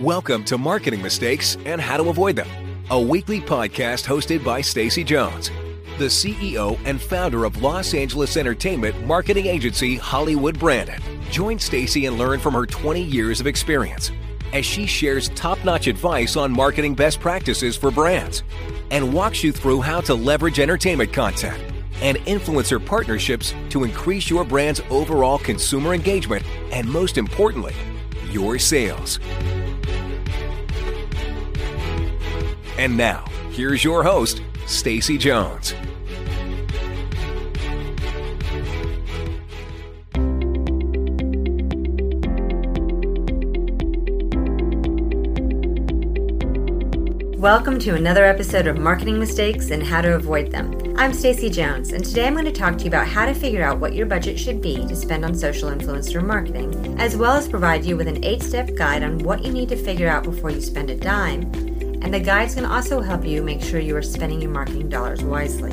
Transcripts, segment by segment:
Welcome to Marketing Mistakes and How to Avoid Them, a weekly podcast hosted by Stacy Jones, the CEO and founder of Los Angeles entertainment marketing agency Hollywood Branded. Join Stacy and learn from her 20 years of experience as she shares top-notch advice on marketing best practices for brands and walks you through how to leverage entertainment content and influencer partnerships to increase your brand's overall consumer engagement and most importantly, your sales. And now, here's your host, Stacy Jones. Welcome to another episode of Marketing Mistakes and How to Avoid Them. I'm Stacy Jones, and today I'm going to talk to you about how to figure out what your budget should be to spend on social influencer marketing, as well as provide you with an 8-step guide on what you need to figure out before you spend a dime and the guides can also help you make sure you are spending your marketing dollars wisely.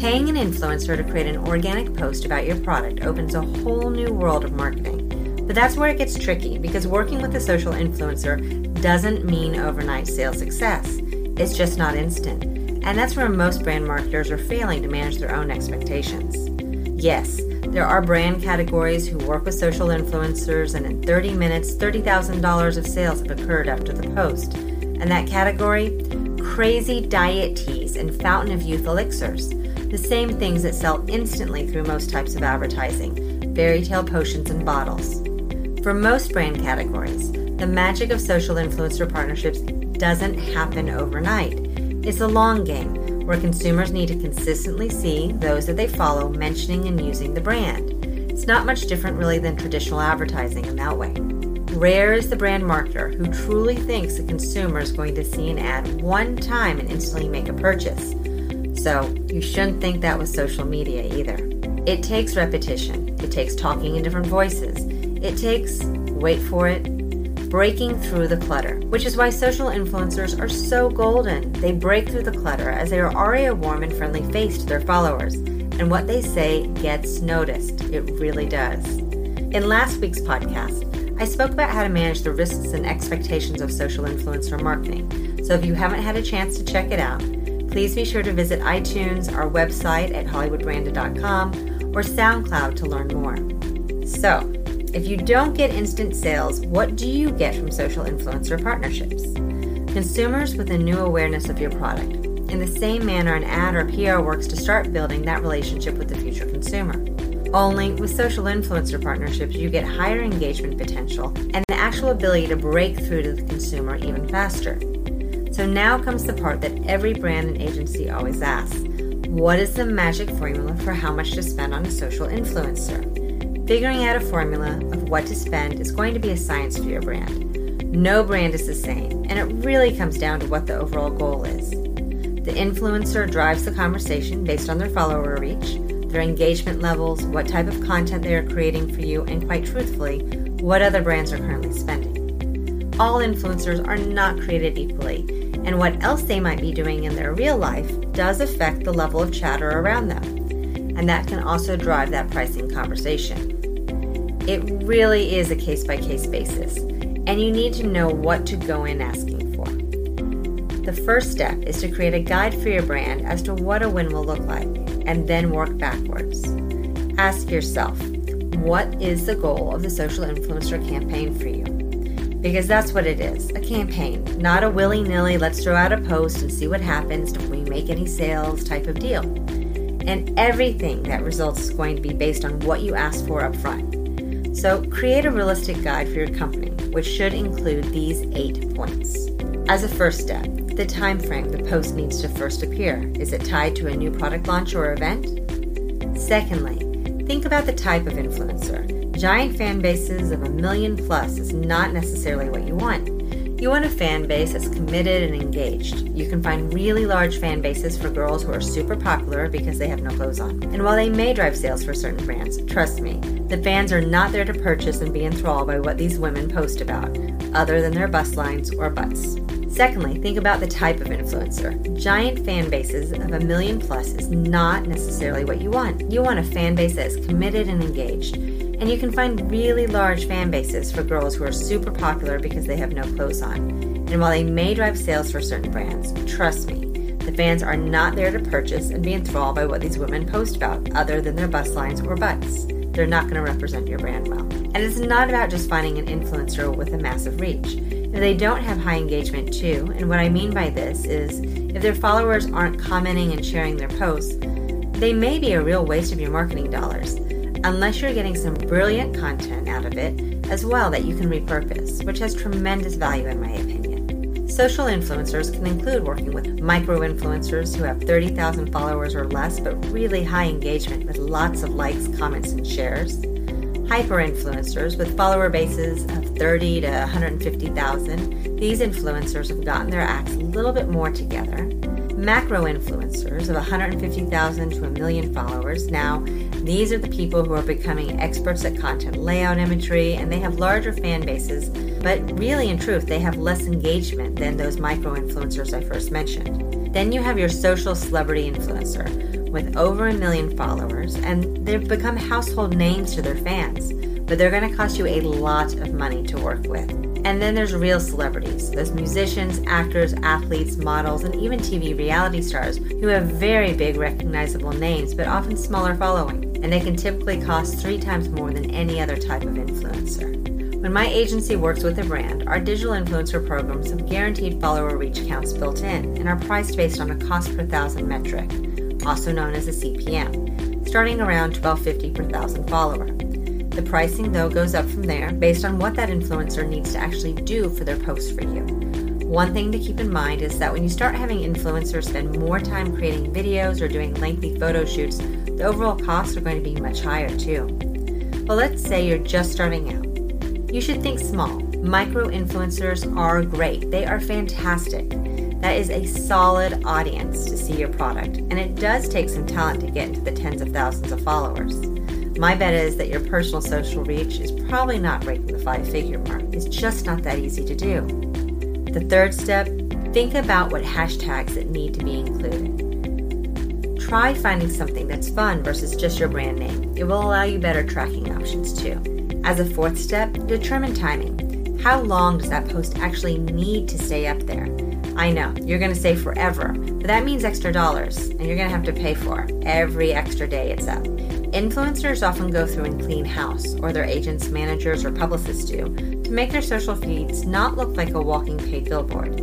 Paying an influencer to create an organic post about your product opens a whole new world of marketing. But that's where it gets tricky because working with a social influencer doesn't mean overnight sales success. It's just not instant. And that's where most brand marketers are failing to manage their own expectations. Yes, there are brand categories who work with social influencers, and in 30 minutes, $30,000 of sales have occurred after the post. And that category? Crazy diet teas and fountain of youth elixirs. The same things that sell instantly through most types of advertising fairy tale potions and bottles. For most brand categories, the magic of social influencer partnerships doesn't happen overnight. It's a long game where consumers need to consistently see those that they follow mentioning and using the brand. It's not much different, really, than traditional advertising in that way. Rare is the brand marketer who truly thinks a consumer is going to see an ad one time and instantly make a purchase. So, you shouldn't think that with social media either. It takes repetition, it takes talking in different voices, it takes, wait for it, breaking through the clutter, which is why social influencers are so golden. They break through the clutter as they are already a warm and friendly face to their followers, and what they say gets noticed. It really does. In last week's podcast, I spoke about how to manage the risks and expectations of social influencer marketing. So if you haven't had a chance to check it out, please be sure to visit iTunes, our website at hollywoodbranded.com, or SoundCloud to learn more. So, if you don't get instant sales, what do you get from social influencer partnerships? Consumers with a new awareness of your product. In the same manner, an ad or PR works to start building that relationship with the future consumer. Only with social influencer partnerships, you get higher engagement potential and the actual ability to break through to the consumer even faster. So now comes the part that every brand and agency always asks What is the magic formula for how much to spend on a social influencer? Figuring out a formula of what to spend is going to be a science for your brand. No brand is the same, and it really comes down to what the overall goal is. The influencer drives the conversation based on their follower reach their engagement levels, what type of content they are creating for you, and quite truthfully, what other brands are currently spending. All influencers are not created equally, and what else they might be doing in their real life does affect the level of chatter around them, and that can also drive that pricing conversation. It really is a case by case basis, and you need to know what to go in asking for. The first step is to create a guide for your brand as to what a win will look like and then work backwards. Ask yourself, what is the goal of the social influencer campaign for you? Because that's what it is a campaign, not a willy nilly, let's throw out a post and see what happens, do we make any sales type of deal. And everything that results is going to be based on what you asked for up front. So create a realistic guide for your company, which should include these eight points. As a first step, the time frame the post needs to first appear. Is it tied to a new product launch or event? Secondly, think about the type of influencer. Giant fan bases of a million plus is not necessarily what you want. You want a fan base that's committed and engaged. You can find really large fan bases for girls who are super popular because they have no clothes on. And while they may drive sales for certain brands, trust me, the fans are not there to purchase and be enthralled by what these women post about, other than their bust lines or butts. Secondly, think about the type of influencer. Giant fan bases of a million plus is not necessarily what you want. You want a fan base that is committed and engaged. And you can find really large fan bases for girls who are super popular because they have no clothes on. And while they may drive sales for certain brands, trust me, the fans are not there to purchase and be enthralled by what these women post about, other than their bust lines or butts. They're not going to represent your brand well. And it's not about just finding an influencer with a massive reach. If they don't have high engagement too, and what I mean by this is if their followers aren't commenting and sharing their posts, they may be a real waste of your marketing dollars, unless you're getting some brilliant content out of it as well that you can repurpose, which has tremendous value in my opinion. Social influencers can include working with micro influencers who have 30,000 followers or less, but really high engagement with lots of likes, comments, and shares. Hyper influencers with follower bases of 30 to 150,000. These influencers have gotten their acts a little bit more together. Macro influencers of 150,000 to a million followers. Now, these are the people who are becoming experts at content layout imagery and they have larger fan bases, but really, in truth, they have less engagement than those micro influencers I first mentioned. Then you have your social celebrity influencer with over a million followers, and they've become household names to their fans, but they're going to cost you a lot of money to work with. And then there's real celebrities, those musicians, actors, athletes, models, and even TV reality stars who have very big recognizable names but often smaller following and they can typically cost three times more than any other type of influencer. When my agency works with a brand, our digital influencer programs have guaranteed follower reach counts built in and are priced based on a cost per thousand metric, also known as a CPM, starting around $12.50 per thousand follower. The pricing, though, goes up from there based on what that influencer needs to actually do for their post for you. One thing to keep in mind is that when you start having influencers spend more time creating videos or doing lengthy photo shoots, the overall costs are going to be much higher too. Well, let's say you're just starting out. You should think small. Micro influencers are great, they are fantastic. That is a solid audience to see your product, and it does take some talent to get into the tens of thousands of followers. My bet is that your personal social reach is probably not breaking the five figure mark. It's just not that easy to do. The third step think about what hashtags that need to be included. Try finding something that's fun versus just your brand name. It will allow you better tracking options too. As a fourth step, determine timing. How long does that post actually need to stay up there? I know, you're going to say forever, but that means extra dollars, and you're going to have to pay for every extra day it's up. Influencers often go through and clean house, or their agents, managers, or publicists do, to make their social feeds not look like a walking paid billboard.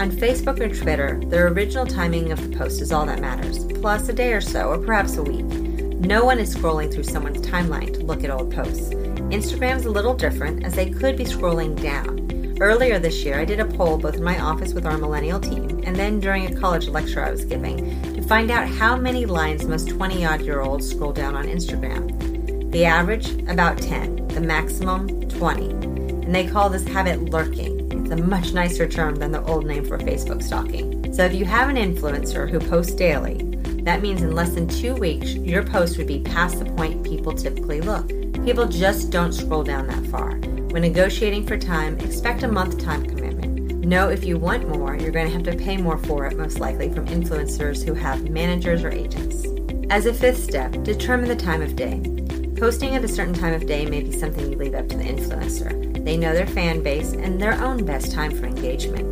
On Facebook or Twitter, the original timing of the post is all that matters, plus a day or so, or perhaps a week. No one is scrolling through someone's timeline to look at old posts. Instagram's a little different, as they could be scrolling down. Earlier this year, I did a poll both in my office with our millennial team and then during a college lecture I was giving to find out how many lines most 20 odd year olds scroll down on Instagram. The average, about 10, the maximum, 20. And they call this habit lurking. It's a much nicer term than the old name for Facebook stalking. So if you have an influencer who posts daily, that means in less than two weeks, your post would be past the point people typically look. People just don't scroll down that far. When negotiating for time, expect a month time commitment. Know if you want more, you're going to have to pay more for it, most likely from influencers who have managers or agents. As a fifth step, determine the time of day. Posting at a certain time of day may be something you leave up to the influencer. They know their fan base and their own best time for engagement.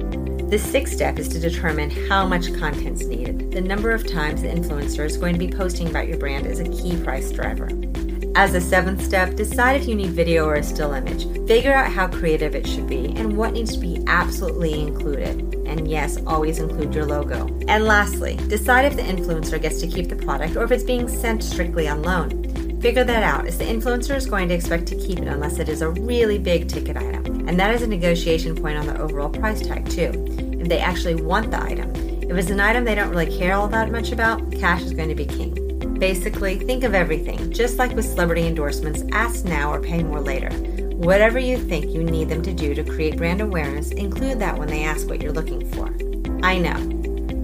The sixth step is to determine how much content is needed. The number of times the influencer is going to be posting about your brand is a key price driver. As a seventh step, decide if you need video or a still image. Figure out how creative it should be and what needs to be absolutely included. And yes, always include your logo. And lastly, decide if the influencer gets to keep the product or if it's being sent strictly on loan. Figure that out, as the influencer is going to expect to keep it unless it is a really big ticket item. And that is a negotiation point on the overall price tag, too. If they actually want the item. If it's an item they don't really care all that much about, cash is going to be king. Basically, think of everything. Just like with celebrity endorsements, ask now or pay more later. Whatever you think you need them to do to create brand awareness, include that when they ask what you're looking for. I know.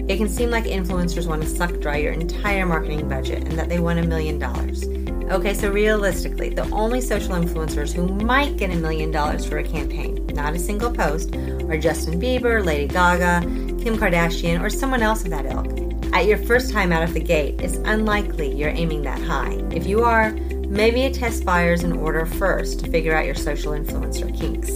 It can seem like influencers want to suck dry your entire marketing budget and that they want a million dollars. Okay, so realistically, the only social influencers who might get a million dollars for a campaign, not a single post, are Justin Bieber, Lady Gaga, Kim Kardashian, or someone else of that ilk. At your first time out of the gate, it's unlikely you're aiming that high. If you are, maybe a test buyers in order first to figure out your social influencer kinks.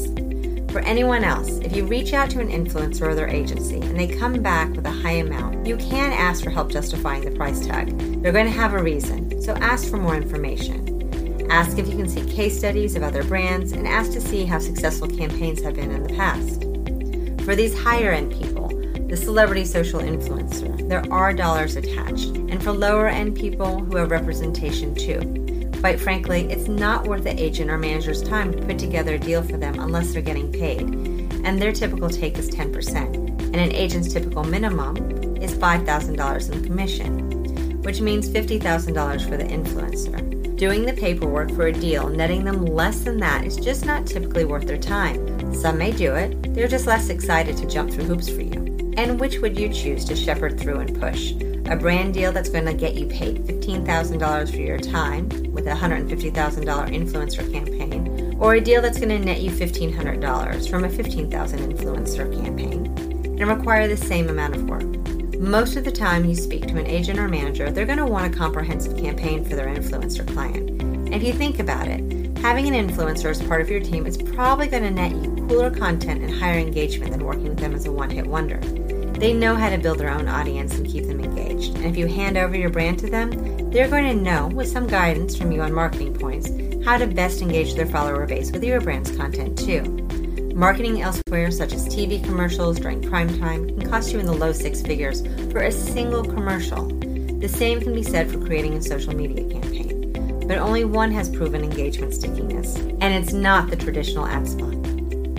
For anyone else, if you reach out to an influencer or their agency and they come back with a high amount, you can ask for help justifying the price tag. They're going to have a reason, so ask for more information. Ask if you can see case studies of other brands and ask to see how successful campaigns have been in the past. For these higher end people, the celebrity social influencer, there are dollars attached, and for lower end people who have representation too. Quite frankly, it's not worth the agent or manager's time to put together a deal for them unless they're getting paid, and their typical take is 10%, and an agent's typical minimum is $5,000 in commission, which means $50,000 for the influencer. Doing the paperwork for a deal, netting them less than that is just not typically worth their time. Some may do it, they're just less excited to jump through hoops for you. And which would you choose to shepherd through and push? A brand deal that's going to get you paid $15,000 for your time with a $150,000 influencer campaign, or a deal that's going to net you $1,500 from a 15,000 influencer campaign and require the same amount of work. Most of the time you speak to an agent or manager, they're going to want a comprehensive campaign for their influencer client. And if you think about it, having an influencer as part of your team is probably going to net you cooler content and higher engagement than working with them as a one hit wonder. They know how to build their own audience and keep them engaged. And if you hand over your brand to them, they're going to know, with some guidance from you on marketing points, how to best engage their follower base with your brand's content too. Marketing elsewhere, such as TV commercials during prime time, can cost you in the low six figures for a single commercial. The same can be said for creating a social media campaign. But only one has proven engagement stickiness, and it's not the traditional ad spot.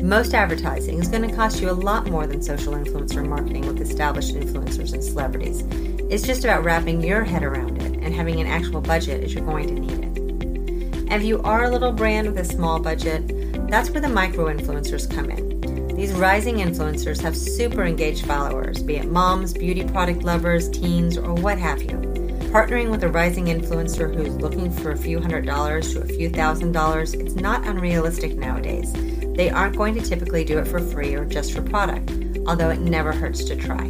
Most advertising is going to cost you a lot more than social influencer marketing with established influencers and celebrities. It's just about wrapping your head around it and having an actual budget as you're going to need it. And if you are a little brand with a small budget, that's where the micro influencers come in. These rising influencers have super engaged followers, be it moms, beauty product lovers, teens, or what have you. Partnering with a rising influencer who's looking for a few hundred dollars to a few thousand dollars, it's not unrealistic nowadays. They aren't going to typically do it for free or just for product, although it never hurts to try.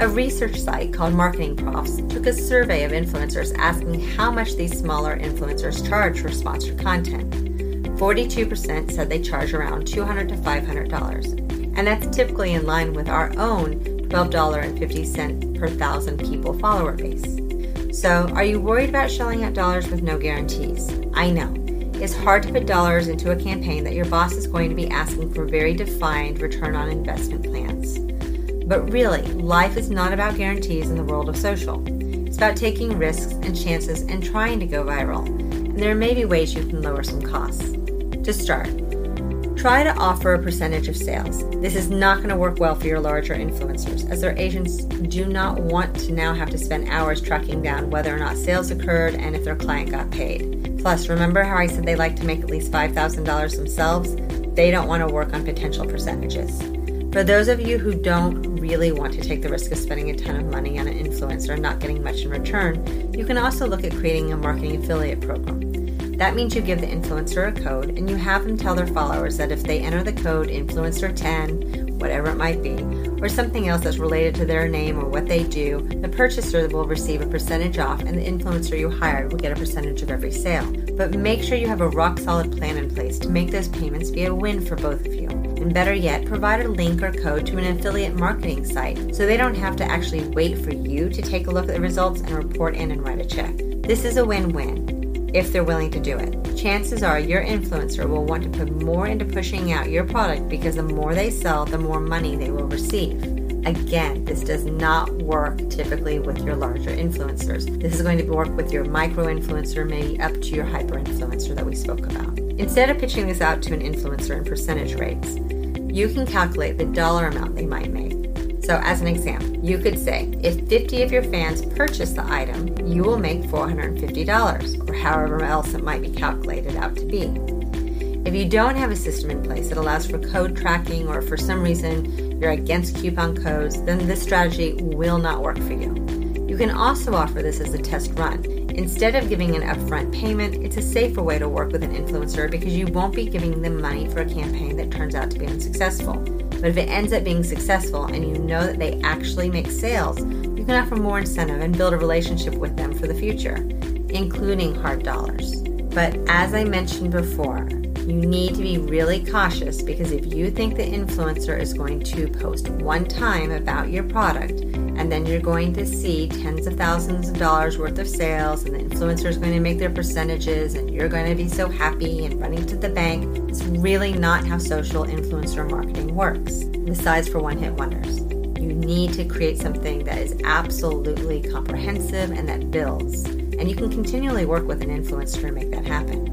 A research site called Marketing Profs took a survey of influencers asking how much these smaller influencers charge for sponsored content. 42% said they charge around 200 to $500, and that's typically in line with our own $12.50 per thousand people follower base. So, are you worried about shelling out dollars with no guarantees? I know. It's hard to put dollars into a campaign that your boss is going to be asking for very defined return on investment plans. But really, life is not about guarantees in the world of social. It's about taking risks and chances and trying to go viral. And there may be ways you can lower some costs. To start, try to offer a percentage of sales. This is not going to work well for your larger influencers, as their agents do not want to now have to spend hours tracking down whether or not sales occurred and if their client got paid. Plus, remember how I said they like to make at least $5,000 themselves? They don't want to work on potential percentages. For those of you who don't really want to take the risk of spending a ton of money on an influencer and not getting much in return, you can also look at creating a marketing affiliate program. That means you give the influencer a code and you have them tell their followers that if they enter the code influencer10, whatever it might be, or something else that's related to their name or what they do, the purchaser will receive a percentage off and the influencer you hired will get a percentage of every sale. But make sure you have a rock solid plan in place to make those payments be a win for both of you. And better yet, provide a link or code to an affiliate marketing site so they don't have to actually wait for you to take a look at the results and report in and write a check. This is a win win if they're willing to do it. Chances are your influencer will want to put more into pushing out your product because the more they sell, the more money they will receive. Again, this does not work typically with your larger influencers. This is going to work with your micro influencer, maybe up to your hyper influencer that we spoke about. Instead of pitching this out to an influencer in percentage rates, you can calculate the dollar amount they might make. So, as an example, you could say if 50 of your fans purchase the item, you will make $450, or however else it might be calculated out to be. If you don't have a system in place that allows for code tracking, or for some reason you're against coupon codes, then this strategy will not work for you. You can also offer this as a test run. Instead of giving an upfront payment, it's a safer way to work with an influencer because you won't be giving them money for a campaign that turns out to be unsuccessful. But if it ends up being successful and you know that they actually make sales, you can offer more incentive and build a relationship with them for the future, including hard dollars. But as I mentioned before, you need to be really cautious because if you think the influencer is going to post one time about your product and then you're going to see tens of thousands of dollars worth of sales and the influencer is going to make their percentages and you're going to be so happy and running to the bank, it's really not how social influencer marketing works, besides for one hit wonders. You need to create something that is absolutely comprehensive and that builds. And you can continually work with an influencer to make that happen.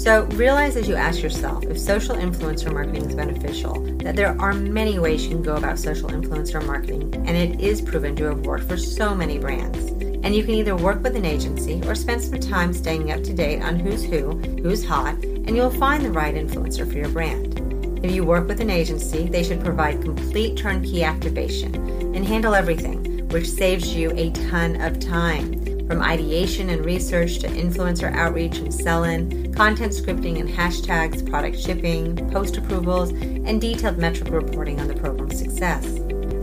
So realize as you ask yourself if social influencer marketing is beneficial that there are many ways you can go about social influencer marketing, and it is proven to have worked for so many brands. And you can either work with an agency or spend some time staying up to date on who's who, who's hot, and you'll find the right influencer for your brand. If you work with an agency, they should provide complete turnkey activation and handle everything, which saves you a ton of time from ideation and research to influencer outreach and sell in, content scripting and hashtags, product shipping, post approvals, and detailed metric reporting on the program's success.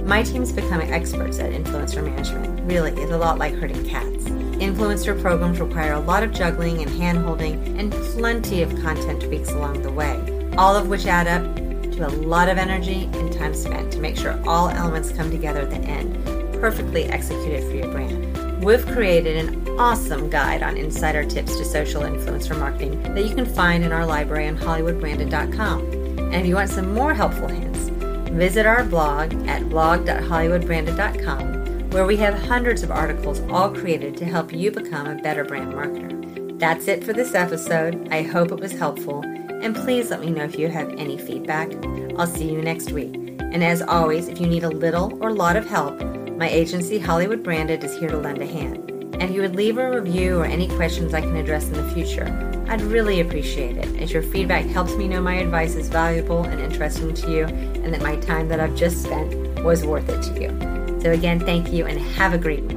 My team's becoming experts at influencer management. Really, it's a lot like herding cats. Influencer programs require a lot of juggling and hand holding and plenty of content tweaks along the way, all of which add up to a lot of energy and time spent to make sure all elements come together at the end, perfectly executed for your brand. We've created an awesome guide on insider tips to social influencer marketing that you can find in our library on HollywoodBranded.com. And if you want some more helpful hints, visit our blog at blog.hollywoodbranded.com, where we have hundreds of articles all created to help you become a better brand marketer. That's it for this episode. I hope it was helpful, and please let me know if you have any feedback. I'll see you next week. And as always, if you need a little or lot of help, my agency, Hollywood Branded, is here to lend a hand. And if you would leave a review or any questions I can address in the future, I'd really appreciate it, as your feedback helps me know my advice is valuable and interesting to you, and that my time that I've just spent was worth it to you. So, again, thank you and have a great week.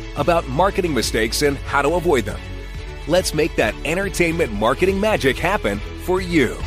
about marketing mistakes and how to avoid them. Let's make that entertainment marketing magic happen for you.